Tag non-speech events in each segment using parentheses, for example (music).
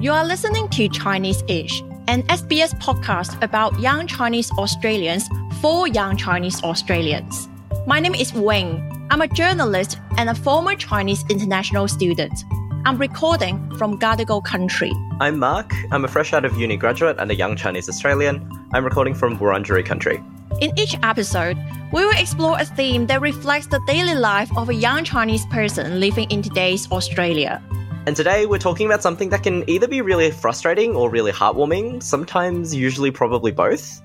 You are listening to Chinese Ish, an SBS podcast about young Chinese Australians for young Chinese Australians. My name is Wing. I'm a journalist and a former Chinese international student. I'm recording from Gadigal country. I'm Mark. I'm a fresh out of uni graduate and a young Chinese Australian. I'm recording from Wurundjeri country. In each episode, we will explore a theme that reflects the daily life of a young Chinese person living in today's Australia. And today we're talking about something that can either be really frustrating or really heartwarming, sometimes, usually, probably both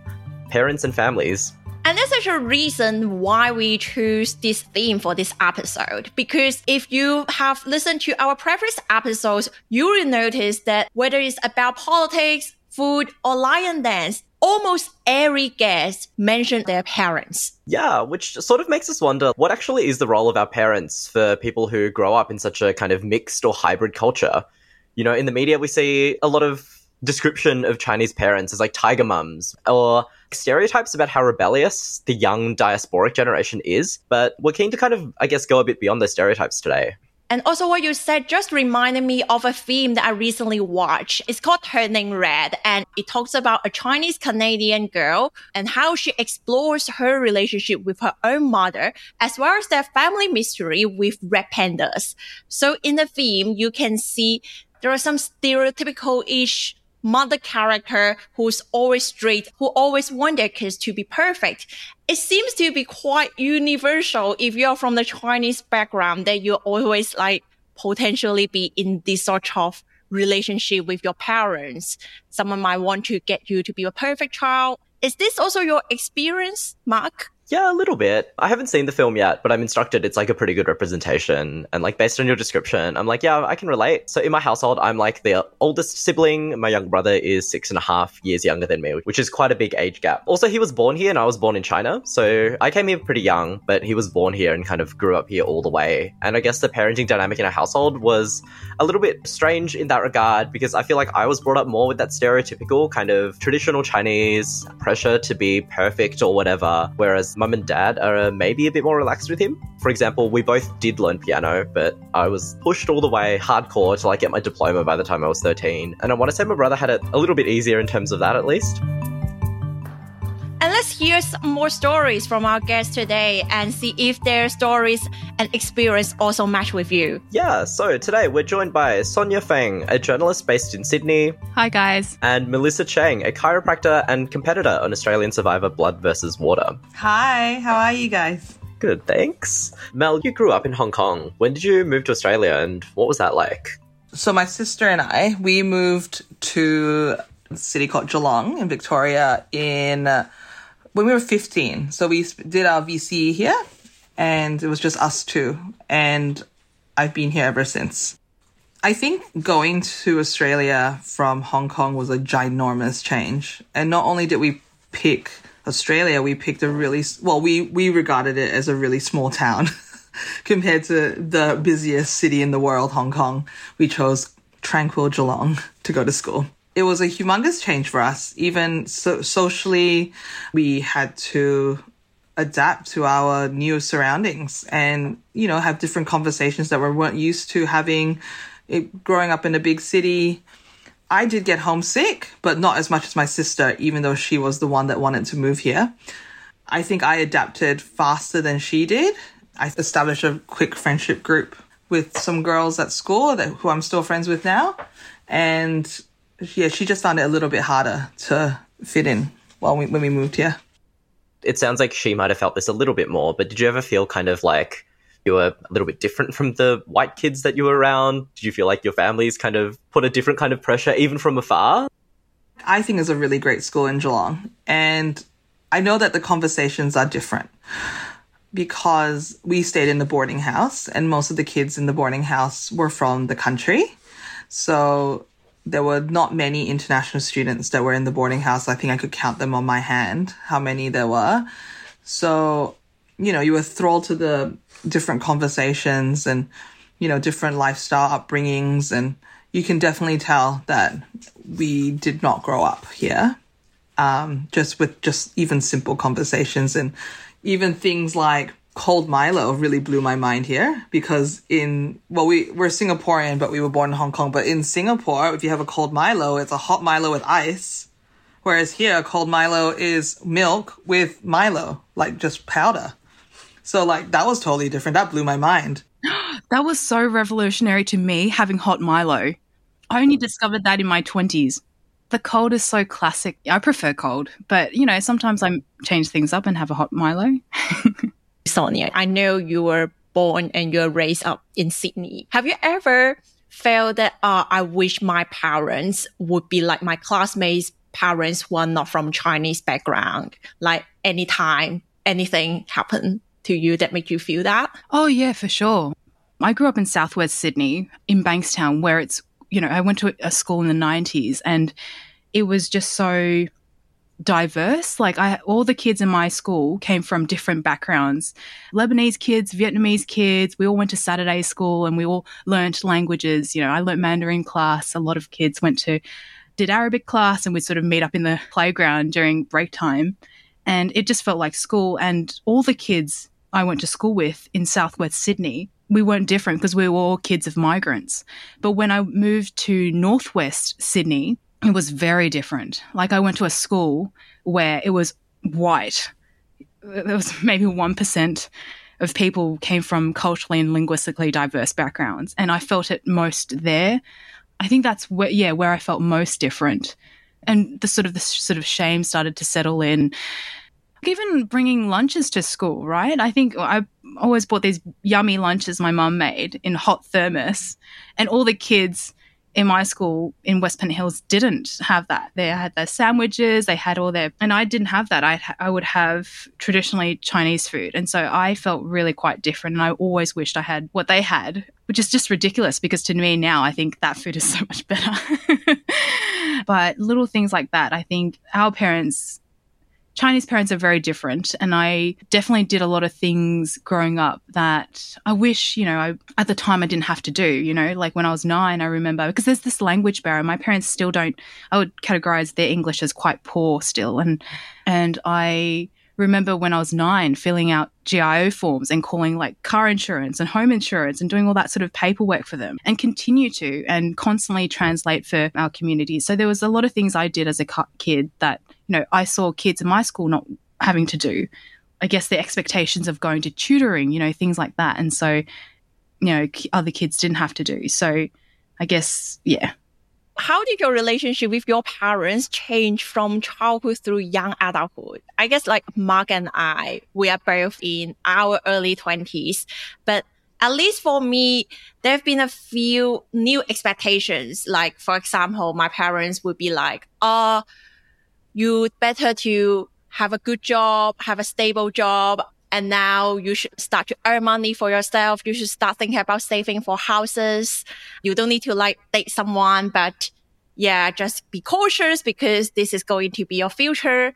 parents and families. And there's actually a reason why we choose this theme for this episode. Because if you have listened to our previous episodes, you will notice that whether it's about politics, food, or lion dance, almost every guest mentioned their parents. Yeah, which sort of makes us wonder what actually is the role of our parents for people who grow up in such a kind of mixed or hybrid culture. You know, in the media, we see a lot of description of Chinese parents as like tiger mums or stereotypes about how rebellious the young diasporic generation is. But we're keen to kind of, I guess, go a bit beyond those stereotypes today. And also what you said just reminded me of a film that I recently watched. It's called Turning Red and it talks about a Chinese Canadian girl and how she explores her relationship with her own mother as well as their family mystery with red pandas. So in the film, you can see there are some stereotypical-ish mother character who's always straight, who always want their kids to be perfect. It seems to be quite universal if you're from the Chinese background that you always like potentially be in this sort of relationship with your parents. Someone might want to get you to be a perfect child. Is this also your experience, Mark? Yeah, a little bit. I haven't seen the film yet, but I'm instructed it's like a pretty good representation. And like based on your description, I'm like, yeah, I can relate. So in my household, I'm like the oldest sibling. My young brother is six and a half years younger than me, which is quite a big age gap. Also, he was born here and I was born in China. So I came here pretty young, but he was born here and kind of grew up here all the way. And I guess the parenting dynamic in our household was a little bit strange in that regard because I feel like I was brought up more with that stereotypical kind of traditional Chinese pressure to be perfect or whatever. Whereas mum and dad are uh, maybe a bit more relaxed with him. For example, we both did learn piano, but I was pushed all the way hardcore to like get my diploma by the time I was 13. And I want to say my brother had it a little bit easier in terms of that at least. And let's hear some more stories from our guests today and see if their stories and experience also match with you. Yeah, so today we're joined by Sonia Feng, a journalist based in Sydney. Hi, guys. And Melissa Chiang, a chiropractor and competitor on Australian Survivor Blood versus Water. Hi, how are you guys? Good, thanks. Mel, you grew up in Hong Kong. When did you move to Australia and what was that like? So, my sister and I, we moved to a city called Geelong in Victoria in uh, when we were 15. So, we did our VCE here and it was just us two. And I've been here ever since. I think going to Australia from Hong Kong was a ginormous change. And not only did we pick Australia, we picked a really, well, we, we regarded it as a really small town (laughs) compared to the busiest city in the world, Hong Kong. We chose tranquil Geelong to go to school. It was a humongous change for us. Even so- socially, we had to adapt to our new surroundings and, you know, have different conversations that we weren't used to having it, growing up in a big city. I did get homesick, but not as much as my sister, even though she was the one that wanted to move here. I think I adapted faster than she did. I established a quick friendship group with some girls at school that who I'm still friends with now. And yeah, she just found it a little bit harder to fit in while we, when we moved here it sounds like she might have felt this a little bit more, but did you ever feel kind of like you were a little bit different from the white kids that you were around? Did you feel like your families kind of put a different kind of pressure even from afar? I think it's a really great school in Geelong. And I know that the conversations are different. because we stayed in the boarding house and most of the kids in the boarding house were from the country. So there were not many international students that were in the boarding house. I think I could count them on my hand, how many there were. So, you know, you were thrilled to the different conversations and, you know, different lifestyle upbringings. And you can definitely tell that we did not grow up here. Um, just with just even simple conversations and even things like cold Milo really blew my mind here because in well we we're Singaporean but we were born in Hong Kong. But in Singapore if you have a cold Milo it's a hot Milo with ice. Whereas here cold Milo is milk with Milo like just powder. So like that was totally different. That blew my mind. (gasps) That was so revolutionary to me having hot Milo. I only discovered that in my 20s the cold is so classic. I prefer cold but you know sometimes I change things up and have a hot Milo (laughs) Sonia, I know you were born and you're raised up in Sydney. Have you ever felt that uh, I wish my parents would be like my classmates' parents who are not from Chinese background? Like anytime anything happened to you that made you feel that? Oh yeah, for sure. I grew up in Southwest Sydney in Bankstown where it's, you know, I went to a school in the 90s and it was just so diverse. Like I, all the kids in my school came from different backgrounds. Lebanese kids, Vietnamese kids. We all went to Saturday school and we all learnt languages. You know, I learnt Mandarin class. A lot of kids went to did Arabic class and we'd sort of meet up in the playground during break time. And it just felt like school. And all the kids I went to school with in Southwest Sydney, we weren't different because we were all kids of migrants. But when I moved to Northwest Sydney, it was very different. Like I went to a school where it was white. There was (laughs) maybe 1% of people came from culturally and linguistically diverse backgrounds. And I felt it most there. I think that's where, yeah, where I felt most different. And the sort of, the sort of shame started to settle in. Even bringing lunches to school, right? I think I always bought these yummy lunches my mum made in hot thermos, and all the kids in my school in West Pennant Hills didn't have that. They had their sandwiches, they had all their, and I didn't have that. I I would have traditionally Chinese food, and so I felt really quite different. And I always wished I had what they had, which is just ridiculous because to me now I think that food is (laughs) so much better. but little things like that, I think our parents Chinese parents are very different. And I definitely did a lot of things growing up that I wish, you know, I, at the time I didn't have to do, you know, like when I was nine, I remember because there's this language barrier. My parents still don't, I would categorize their English as quite poor still. And, and I, remember when I was nine filling out GIO forms and calling like car insurance and home insurance and doing all that sort of paperwork for them and continue to and constantly translate for our community. So there was a lot of things I did as a kid that you know, I saw kids in my school not having to do. I guess the expectations of going to tutoring, you know, things like that. And so, you know, other kids didn't have to do. So I guess, yeah. How did your relationship with your parents change from childhood through young adulthood? I guess like Mark and I, we are both in our early 20s, but at least for me, there have been a few new expectations. Like, for example, my parents would be like, oh, you better to have a good job, have a stable job. And now you should start to earn money for yourself. You should start thinking about saving for houses. You don't need to like date someone, but yeah, just be cautious because this is going to be your future.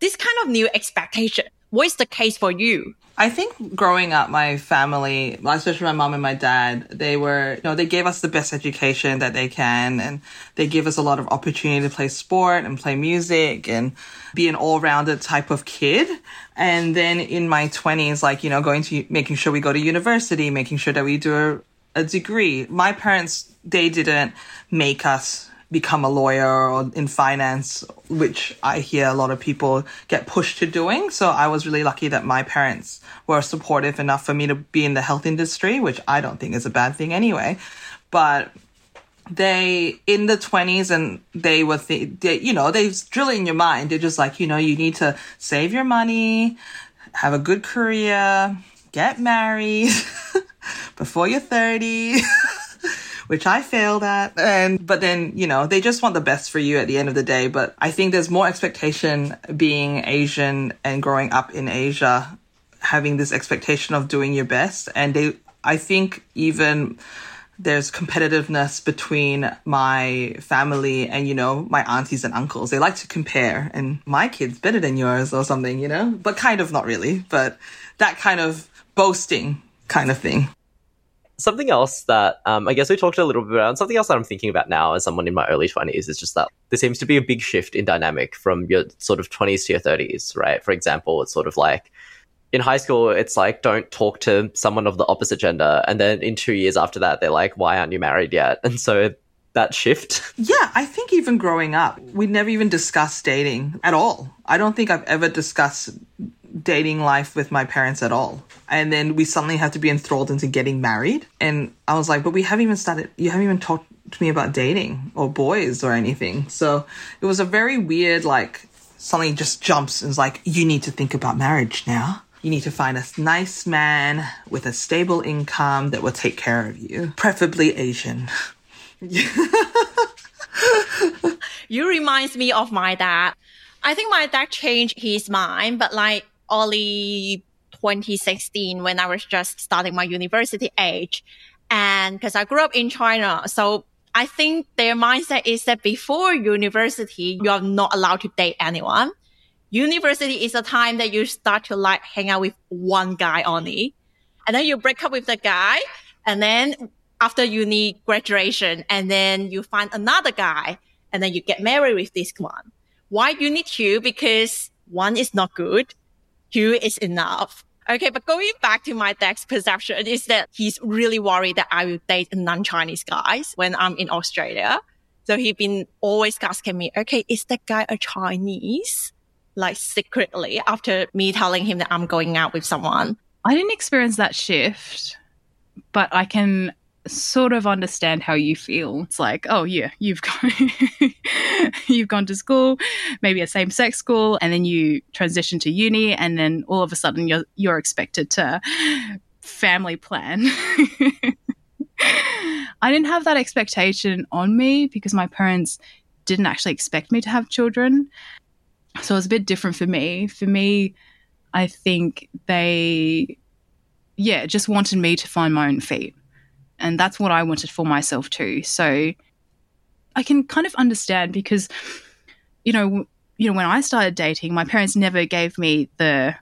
This kind of new expectation. What is the case for you? I think growing up, my family, especially my mom and my dad, they were, you know, they gave us the best education that they can, and they give us a lot of opportunity to play sport and play music and be an all-rounded type of kid. And then in my twenties, like, you know, going to, making sure we go to university, making sure that we do a, a degree. My parents, they didn't make us become a lawyer or in finance, which I hear a lot of people get pushed to doing. So I was really lucky that my parents were supportive enough for me to be in the health industry, which I don't think is a bad thing anyway. But they in the 20s and they were th- they, you know they drill in your mind they're just like you know you need to save your money have a good career get married (laughs) before you're 30 (laughs) which I failed at. And, but then, you know, they just want the best for you at the end of the day. But I think there's more expectation being Asian and growing up in Asia having this expectation of doing your best. And they, I think even there's competitiveness between my family and, you know, my aunties and uncles. They like to compare and my kid's better than yours or something, you know, but kind of not really, but that kind of boasting kind of thing. Something else that um, I guess we talked a little bit about, something else that I'm thinking about now as someone in my early 20s is just that there seems to be a big shift in dynamic from your sort of 20s to your 30s, right? For example, it's sort of like in high school, it's like, don't talk to someone of the opposite gender. And then in two years after that, they're like, why aren't you married yet? And so that shift. Yeah, I think even growing up, we never even discussed dating at all. I don't think I've ever discussed dating life with my parents at all. And then we suddenly have to be enthralled into getting married. And I was like, but we haven't even started, you haven't even talked to me about dating or boys or anything. So it was a very weird, like, suddenly just jumps and is like, you need to think about marriage now. You need to find a nice man with a stable income that will take care of you, preferably Asian. (laughs) you reminds me of my dad. I think my dad changed his mind, but like early 2016 when I was just starting my university age. And because I grew up in China, so I think their mindset is that before university, you are not allowed to date anyone. University is a time that you start to like hang out with one guy only. And then you break up with the guy. And then after uni graduation, and then you find another guy. And then you get married with this one. Why you need two? Because one is not good two is enough. Okay, but going back to my dad's perception is that he's really worried that I will date non-Chinese guys when I'm in Australia. So he's been always asking me, okay, is that guy a Chinese? Like secretly after me telling him that I'm going out with someone. I didn't experience that shift, but I can sort of understand how you feel. It's like, oh yeah, you've gone (laughs) you've gone to school, maybe a same sex school, and then you transition to uni, and then all of a sudden you're you're expected to family plan. (laughs) I didn't have that expectation on me because my parents didn't actually expect me to have children. So it was a bit different for me. For me, I think they, yeah, just wanted me to find my own feet and that's what I wanted for myself too. So I can kind of understand because, you know, you know, when I started dating, my parents never gave me the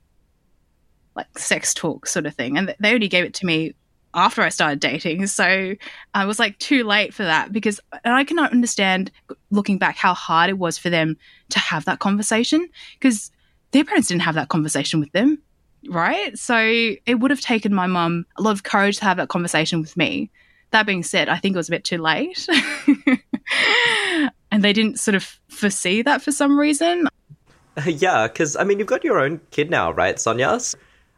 like sex talk sort of thing, and they only gave it to me after I started dating. So I was like too late for that because, and I cannot understand looking back how hard it was for them to have that conversation because their parents didn't have that conversation with them right? So it would have taken my mum a lot of courage to have that conversation with me. That being said, I think it was a bit too late. (laughs) and they didn't sort of foresee that for some reason. (laughs) Yeah, because I mean, you've got your own kid now, right, Sonia?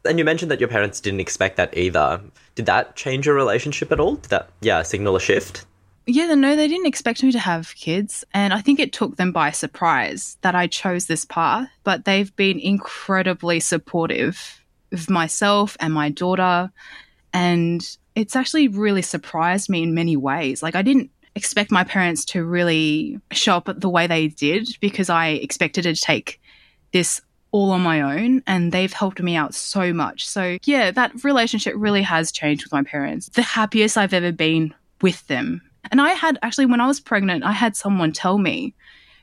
And you mentioned that your parents didn't expect that either. Did that change your relationship at all? Did that, yeah, signal a shift? Yeah, no, they didn't expect me to have kids. And I think it took them by surprise that I chose this path. But they've been incredibly supportive of myself and my daughter. And it's actually really surprised me in many ways. Like, I didn't expect my parents to really show up the way they did because I expected to take this all on my own and they've helped me out so much. So, yeah, that relationship really has changed with my parents. The happiest I've ever been with them and I had actually, when I was pregnant, I had someone tell me,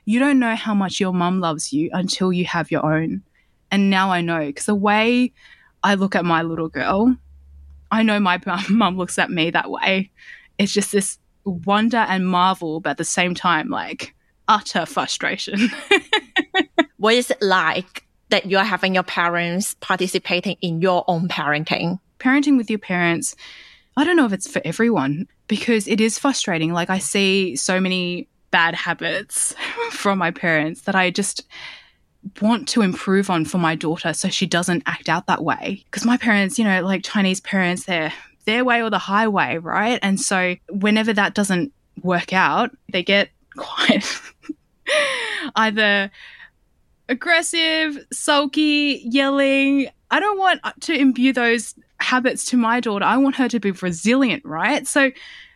you don't know how much your mum loves you until you have your own. And now I know because the way I look at my little girl, I know my (laughs) mum looks at me that way. It's just this wonder and marvel, but at the same time, like utter frustration. (laughs) what is it like that you're having your parents participating in your own parenting? Parenting with your parents, I don't know if it's for everyone because it is frustrating. Like I see so many bad habits (laughs) from my parents that I just want to improve on for my daughter so she doesn't act out that way. Because my parents, you know, like Chinese parents, they're their way or the highway, right? And so whenever that doesn't work out, they get (laughs) quite either aggressive, sulky, yelling. I don't want to imbue those habits to my daughter. I want her to be resilient, right? So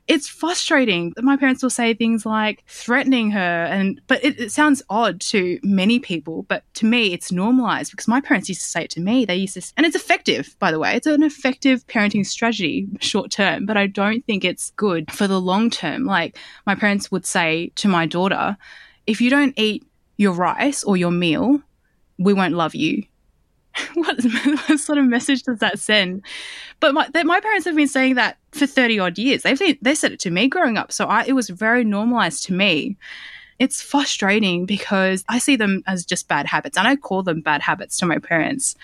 it's frustrating. That my parents will say things like threatening her, and but it, it, sounds odd to many people, but to me, it's normalized because my parents used to say it to me. They used to, and it's effective, by the way. It's an effective parenting strategy, short term, but I don't think it's good for the long term. Like my parents would say to my daughter, if you don't eat your rice or your meal, we won't love you. (laughs) what, what, sort of message does that send? But my, my parents have been saying that for 30 odd years. They've they said it to me growing up. So I, it was very normalized to me. It's frustrating because I see them as just bad habits and I call them bad habits to my parents.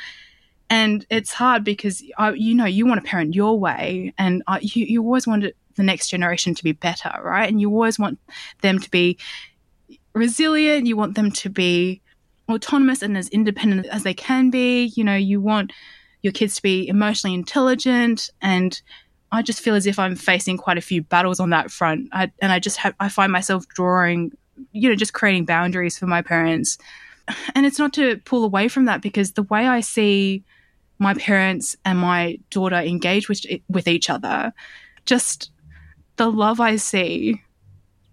And it's hard because, I, you know, you want to parent your way and I, you, you always want the next generation to be better, right? And you always want them to be resilient. You want them to be autonomous and as independent as they can be. You know, you want your kids to be emotionally intelligent and I just feel as if I'm facing quite a few battles on that front. I, and I just have, I find myself drawing, you know, just creating boundaries for my parents. And it's not to pull away from that because the way I see my parents and my daughter engage with, with each other, just the love I see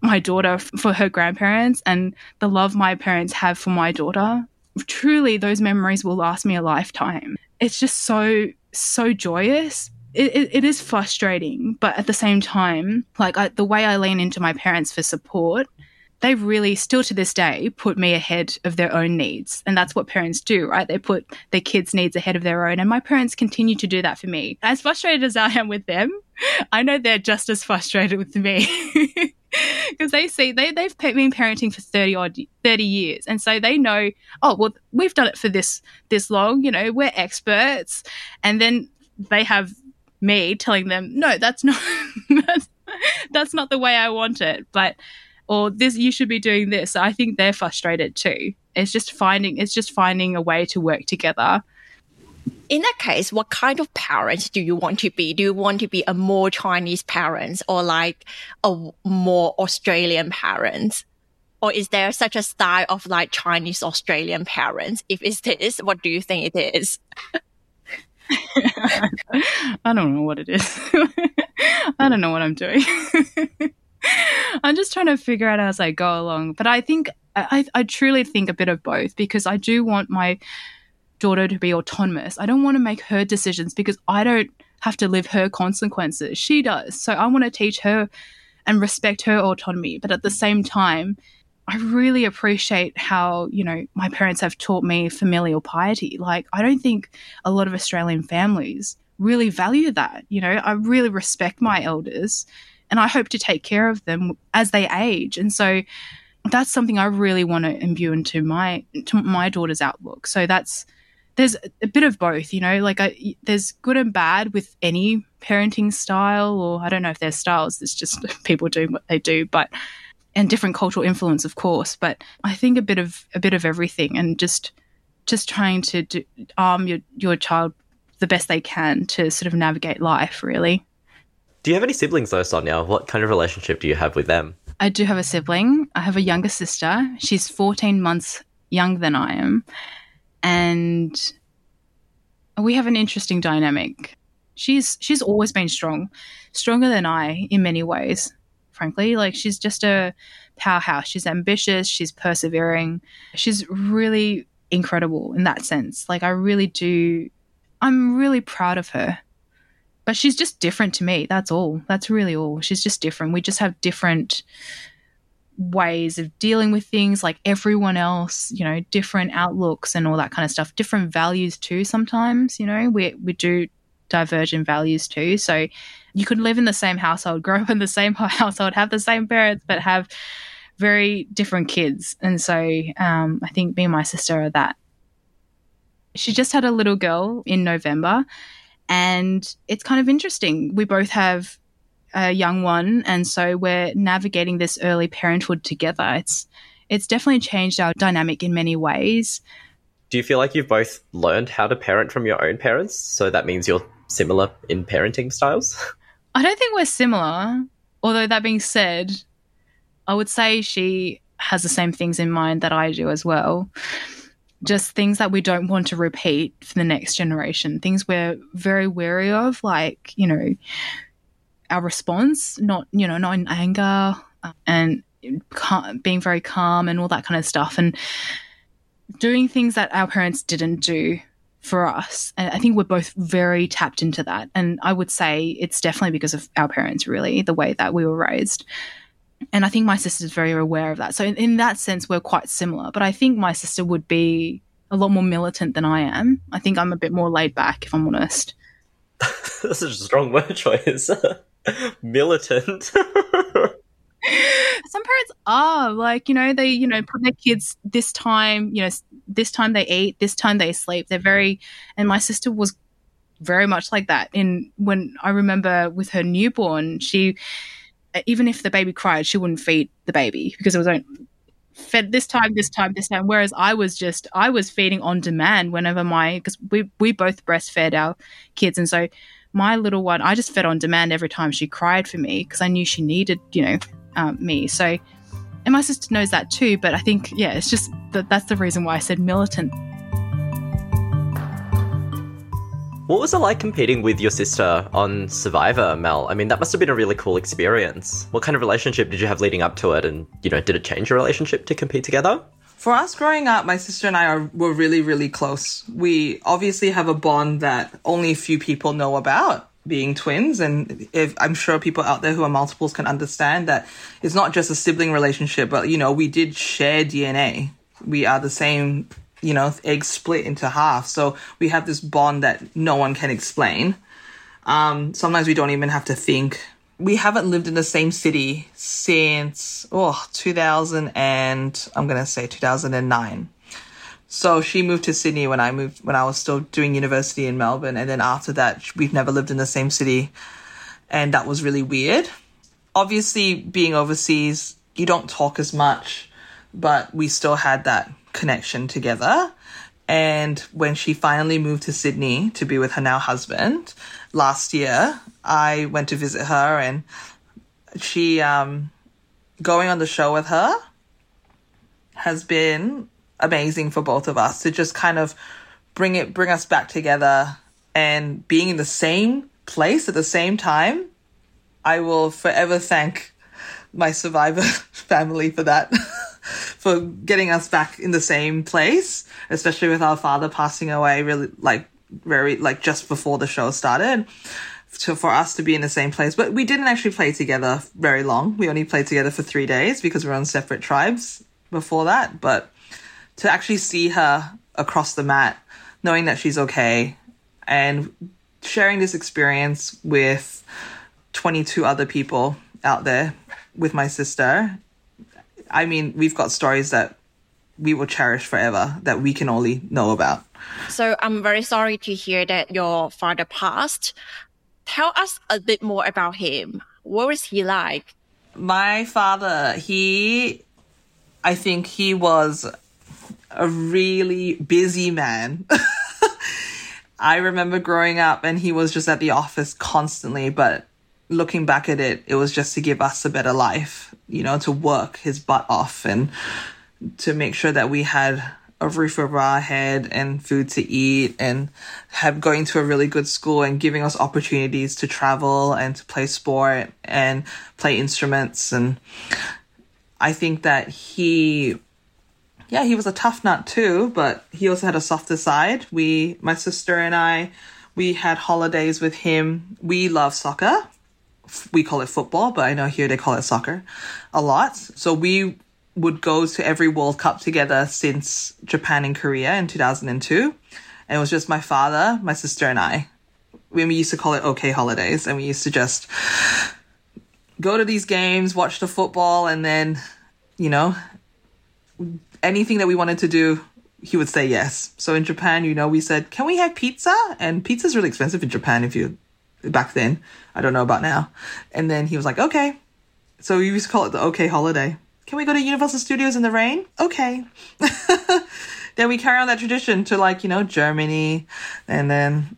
my daughter for her grandparents and the love my parents have for my daughter, truly those memories will last me a lifetime. It's just so, so joyous. It, it, it is frustrating, but at the same time, like I, the way I lean into my parents for support, they really still to this day put me ahead of their own needs. And that's what parents do, right? They put their kids' needs ahead of their own. And my parents continue to do that for me. As frustrated as I am with them, I know they're just as frustrated with me. (laughs) because they see they they've been parenting for 30 odd 30 years and so they know oh well we've done it for this this long you know we're experts and then they have me telling them no that's not (laughs) that's, that's not the way i want it but or this you should be doing this i think they're frustrated too it's just finding it's just finding a way to work together in that case, what kind of parents do you want to be? Do you want to be a more Chinese parents or like a more Australian parents? Or is there such a style of like Chinese Australian parents? If it is, this, what do you think it is? (laughs) I don't know what it is. (laughs) I don't know what I'm doing. (laughs) (laughs) I'm just trying to figure out as I go along. But I think I, I truly think a bit of both because I do want my daughter to be autonomous. I don't want to make her decisions because I don't have to live her consequences. She does. So I want to teach her and respect her autonomy. But at the same time, I really appreciate how, you know, my parents have taught me familial piety. Like, I don't think a lot of Australian families really value that. You know, I really respect my elders and I hope to take care of them as they age. And so that's something I really want to imbue into my to my daughter's outlook. So that's there's a bit of both, you know, like I, there's good and bad with any parenting style, or I don't know if there's styles, it's just (laughs) people do what they do, but and different cultural influence, of course. But I think a bit of a bit of everything, and just just trying to do, arm your your child the best they can to sort of navigate life, really. Do you have any siblings though, Sonia? What kind of relationship do you have with them? I do have a sibling. I have a younger sister. She's 14 months younger than I am and we have an interesting dynamic. She's she's always been strong, stronger than I in many ways. Frankly, like she's just a powerhouse. She's ambitious. She's persevering. She's really incredible in that sense. Like I really do. I'm really proud of her. But she's just different to me. That's all. That's really all. She's just different. We just have different ways of dealing with things like everyone else, you know, different outlooks and all that kind of stuff, different values too sometimes, you know, we we do diverge in values too. So you could live in the same household, (laughs) grow up in the same household, have the same parents, but have very different kids. And so um, I think me and my sister are that. She just had a little girl in November, and it's kind of interesting. We both have a young one, and so we're navigating this early parenthood together. It's it's definitely changed our dynamic in many ways. Do you feel like you've both learned how to parent from your own parents? So that means you're similar in parenting styles? (laughs) I don't think we're similar. Although that being said, I would say she has the same things in mind that I do as well. Just things that we don't want to repeat for the next generation, things we're very wary of, like, you know, our response, not you know, not in anger uh, and being very calm and all that kind of stuff, and doing things that our parents didn't do for us. And I think we're both very tapped into that. And I would say it's definitely because of our parents, really, the way that we were raised. And I think my sister's very aware of that. So, in, in that sense, we're quite similar. But I think my sister would be a lot more militant than I am. I think I'm a bit more laid back, if I'm honest. (laughs) That's a strong word choice. (laughs) militant. some parents are like you know they you know put their kids this time you know this time they eat this time they sleep they're very and my sister was very much like that in when i remember with her newborn she even if the baby cried she wouldn't feed the baby because it was like fed this time this time this time whereas i was just i was feeding on demand whenever my because we we both breastfed our kids and so my little one i just fed on demand every time she cried for me because i knew she needed you know um, me. So, and my sister knows that too. But I think, yeah, it's just that that's the reason why I said militant. What was it like competing with your sister on Survivor, Mel? I mean, that must have been a really cool experience. What kind of relationship did you have leading up to it? And, you know, did it change your relationship to compete together? For us growing up, my sister and I are, were really, really close. We obviously have a bond that only a few people know about being twins and if i'm sure people out there who are multiples can understand that it's not just a sibling relationship but you know we did share dna we are the same you know eggs split into half. So we have this bond that no one can explain. Um, sometimes we don't even have to think. We haven't lived in the same city since oh 2000 and i'm gonna say 2009 so she moved to Sydney when I moved when I was still doing university in Melbourne, and then after that, we've never lived in the same city, and that was really weird. Obviously, being overseas, you don't talk as much, but we still had that connection together. And when she finally moved to Sydney to be with her now husband last year, I went to visit her, and she um, going on the show with her has been amazing for both of us to just kind of bring it bring us back together and being in the same place at the same time i will forever thank my survivor (laughs) family for that (laughs) for getting us back in the same place especially with our father passing away really like very like just before the show started to, for us to be in the same place. But we didn't actually play together very long. We only played together for three days because we we're on separate tribes before that. But to actually see her across the mat, knowing that she's okay, and sharing this experience with 22 other people out there with my sister. I mean, we've got stories that we will cherish forever that we can only know about. So I'm very sorry to hear that your father passed. Tell us a bit more about him. What was he like? My father, he, I think he was a really busy man. (laughs) I remember growing up and he was just at the office constantly, but looking back at it, it was just to give us a better life, you know, to work his butt off and to make sure that we had a roof over our head and food to eat and have going to a really good school and giving us opportunities to travel and to play sport and play instruments and I think that he yeah, he was a tough nut too, but he also had a softer side. We, my sister and I, we had holidays with him. We love soccer. We call it football, but I know here they call it soccer a lot. So we would go to every World Cup together since Japan and Korea in 2002. And it was just my father, my sister, and I. When We used to call it OK Holidays, and we used to just go to these games, watch the football, and then, you know, anything that we wanted to do, he would say yes. So in Japan, you know, we said, "Can we have pizza?" And pizza's really expensive in Japan if you back then. I don't know about now. And then he was like, "Okay." So we used to call it the OK holiday. Can we go to Universal Studios in the rain? Okay. (laughs) then we carry on that tradition to like, you know, Germany and then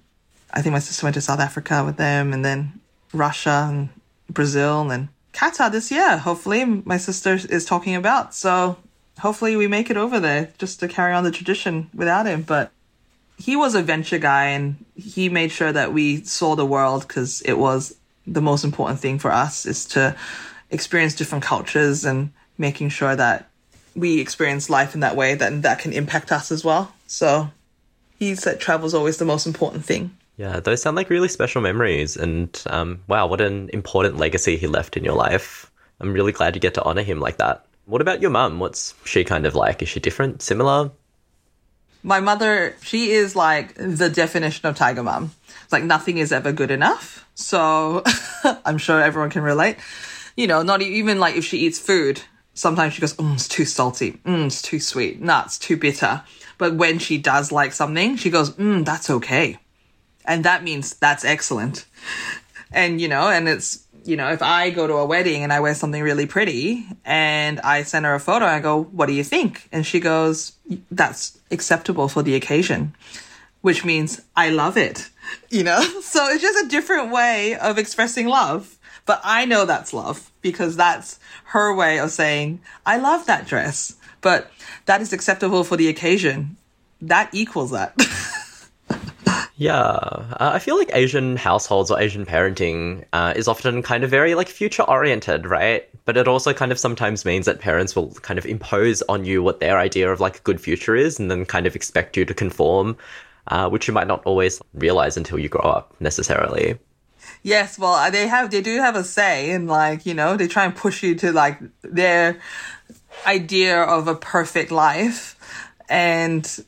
I think my sister went to South Africa with them and then Russia and Brazil and Qatar this year. Hopefully my sister is talking about. So hopefully we make it over there just to carry on the tradition without him. But he was a venture guy and he made sure that we saw the world because it was the most important thing for us is to experience different cultures and making sure that we experience life in that way that that can impact us as well. So he said travel is always the most important thing. Yeah, those sound like really special memories. And um, wow, what an important legacy he left in your life. I'm really glad you get to honor him like that. What about your mum? What's she kind of like? Is she different, similar? My mother, she is like the definition of tiger mom. Like nothing is ever good enough. So (laughs) I'm sure everyone can relate. You know, not even like if she eats food, sometimes she goes, mm, it's too salty. Mm, it's too sweet. Nah, it's too bitter. But when she does like something, she goes, mm, that's okay. And that means that's excellent. And, you know, and it's, you know, if I go to a wedding and I wear something really pretty and I send her a photo, I go, what do you think? And she goes, that's acceptable for the occasion, which means I love it, (laughs) you know? (laughs) So it's just a different way of expressing love. But I know that's love because that's her way of saying, I love that dress, but that is acceptable for the occasion. That equals that. (laughs) (laughs) Yeah, uh, I feel like Asian households or Asian parenting uh, is often kind of very like future oriented, right? But it also kind of sometimes means that parents will kind of impose on you what their idea of like a good future is, and then kind of expect you to conform, uh, which you might not always realize until you grow up necessarily. Yes, well, uh, they have they do have a say, and like you know, they try and push you to like their idea of a perfect life, and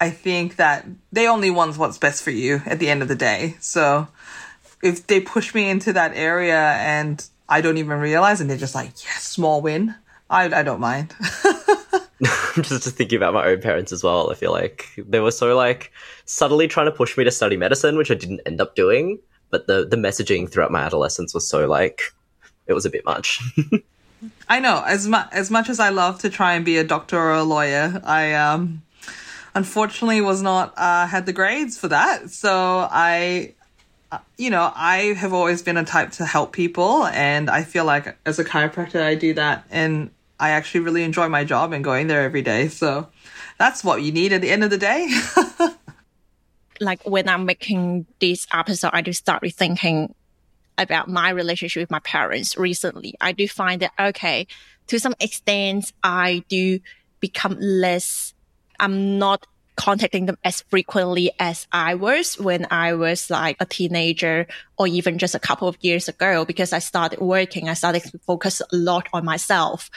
I think that they only want what's best for you at the end of the day. So if they push me into that area and I don't even realize, and they're just like, yes, small win, I, I don't mind. (laughs) (laughs) just, just thinking about my own parents as well. I feel like they were so like subtly trying to push me to study medicine, which I didn't end up doing. But the the messaging throughout my adolescence was so like it was a bit much. (laughs) I know as much as much as I love to try and be a doctor or a lawyer, I um unfortunately was not uh, had the grades for that. So I, uh, you know, I have always been a type to help people, and I feel like as a chiropractor, I do that, and I actually really enjoy my job and going there every day. So that's what you need at the end of the day. (laughs) like when I'm making this episode, I just started thinking about my relationship with my parents recently. I do find that okay, to some extent, I do become less I'm not contacting them as frequently as I was when I was like a teenager or even just a couple of years ago because I started working. I started to focus a lot on myself,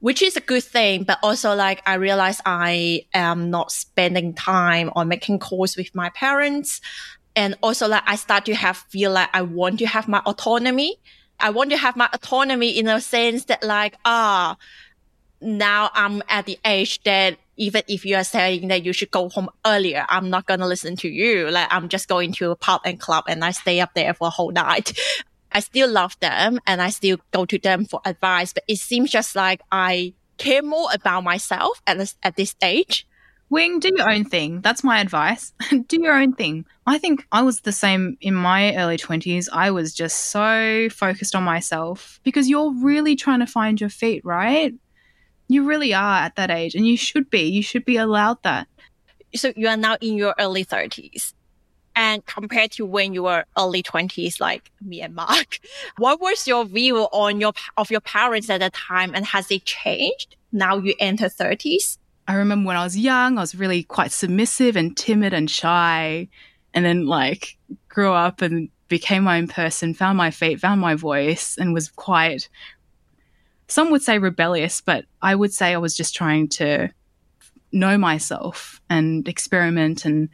which is a good thing. But also like I realized I am not spending time on making calls with my parents. And also like I start to have feel like I want to have my autonomy. I want to have my autonomy in a sense that like, ah, now I'm at the age that even if you are saying that you should go home earlier, I'm not going to listen to you. Like I'm just going to a pub and club and I stay up there for a whole night. (laughs) I still love them and I still go to them for advice, but it seems just like I care more about myself at this, at this stage. Wing, do your own thing. That's my advice. (laughs) do your own thing. I think I was the same in my early 20s. I was just so focused on myself because you're really trying to find your feet, right? You really are at that age, and you should be. You should be allowed that. So you are now in your early 30s. And compared to when you were early 20s, like me and Mark, (laughs) what was your view on your of your parents at that time, and has it changed now you enter 30s? I remember when I was young, I was really quite submissive and timid and shy, and then like grew up and became my own person, found my feet, found my voice, and was quite some would say rebellious, but I would say I was just trying to know myself and experiment and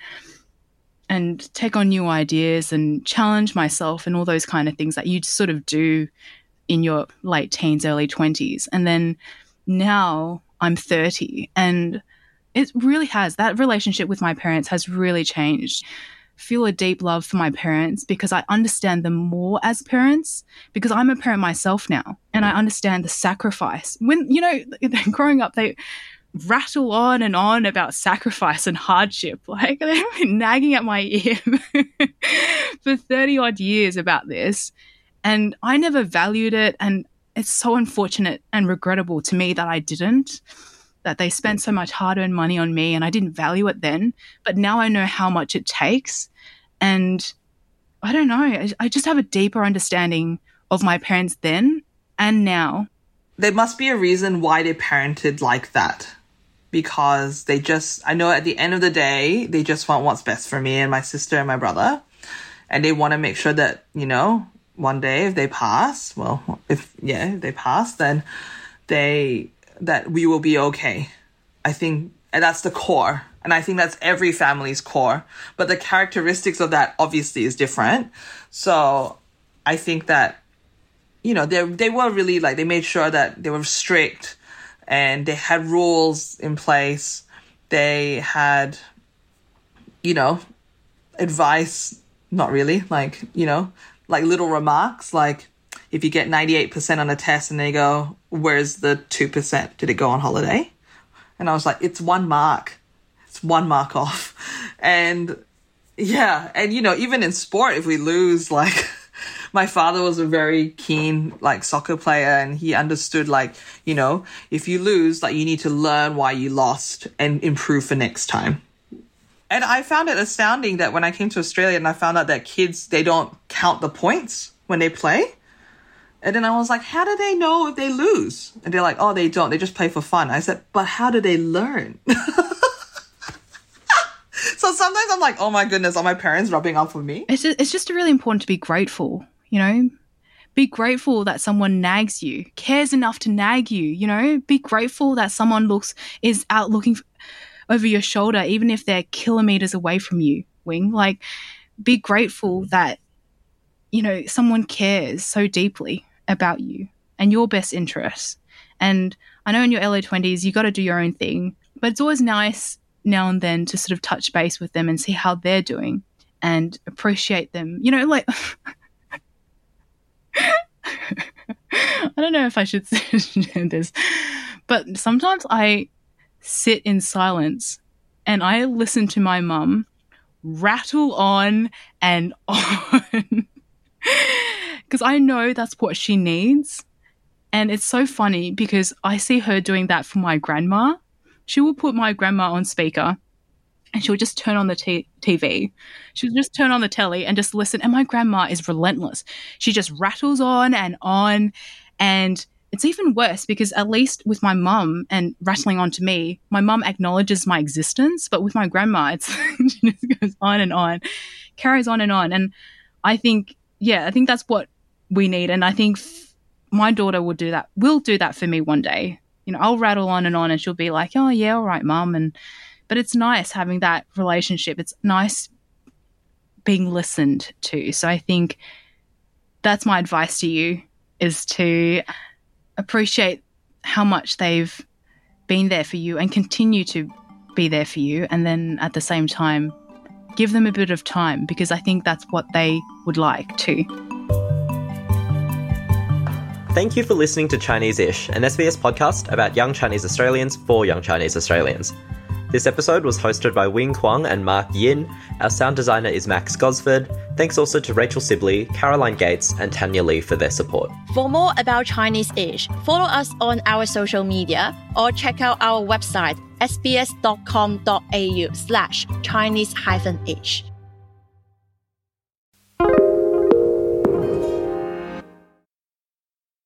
and take on new ideas and challenge myself and all those kind of things that you sort of do in your late teens, early 20s. And then now I'm 30 and it really has that relationship with my parents has really changed feel a deep love for my parents because I understand them more as parents because I'm a parent myself now and I mm. understand the sacrifice. When, you know, (laughs) growing up, they rattle on and on about sacrifice and hardship. (laughs) Like they've been nagging at my ear (laughs) for 30 odd years about this. And I never valued it. And it's so unfortunate and regrettable to me that I didn't that they spent mm. so much hard earned money on me and I didn't value it then. But now I know how much it takes. And I don't know. I, I just have a deeper understanding of my parents then and now. There must be a reason why they parented like that. Because they just, I know at the end of the day, they just want what's best for me and my sister and my brother. And they want to make sure that, you know, one day if they pass, well, if, yeah, if they pass, then they, that we will be okay. I think, and that's the core. And I think that's every family's core. But the characteristics of that obviously is different. So I think that, you know, they, they were really like, they made sure that they were strict and they had rules in place. They had, you know, advice, not really, like, you know, like little remarks, like if you get 98% on a test and they go, where's the 2%? Did it go on holiday? And I was like, it's one mark. It's one mark off. (laughs) And yeah, and you know, even in sport, if we lose, like, (laughs) my father was a very keen like soccer player and he understood like you know if you lose like you need to learn why you lost and improve for next time and i found it astounding that when i came to australia and i found out that kids they don't count the points when they play and then i was like how do they know if they lose and they're like oh they don't they just play for fun i said but how do they learn (laughs) so sometimes i'm like oh my goodness are my parents rubbing off on me It's just, it's just really important to be grateful, you know? Be grateful that someone nags you, cares enough to nag you, you know? Be grateful that someone looks is out looking over your shoulder even if they're kilometers away from you, Wing. Like be grateful that you know, someone cares so deeply about you and your best interests. And I know in your early 20s, you got to do your own thing, but it's always nice now and then to sort of touch base with them and see how they're doing and appreciate them. You know, like, (laughs) I don't know if I should (laughs) say this, but sometimes I sit in silence and I listen to my mum rattle on and (laughs) on because I know that's what she needs. And it's so funny because I see her doing that for my grandma. She will put my grandma on speaker and she'll just turn on the t- TV. She'll just turn on the telly and just listen. And my grandma is relentless. She just rattles on and on. And it's even worse because, at least with my mum and rattling on to me, my mum acknowledges my existence. But with my grandma, it's (laughs) she just goes on and on, carries on and on. And I think, yeah, I think that's what we need. And I think f- my daughter will do that, will do that for me one day. You know, I'll rattle on and on and she'll be like, oh, yeah, all right, mum. And, but it's nice having that relationship. It's nice being listened to. So I think that's my advice to you is to appreciate how much they've been there for you and continue to be there for you. And then at the same time, give them a bit of time because I think that's what they would like too. Thank you for listening to Chinese-ish, an SBS podcast about young Chinese Australians for young Chinese Australians. This episode was hosted by Wing Kuang and Mark Yin. Our sound designer is Max Gosford. Thanks also to Rachel Sibley, Caroline Gates, and Tanya Lee for their support. For more about Chinese-ish, follow us on our social media or check out our website sbs.com.au slash Chinese-ish.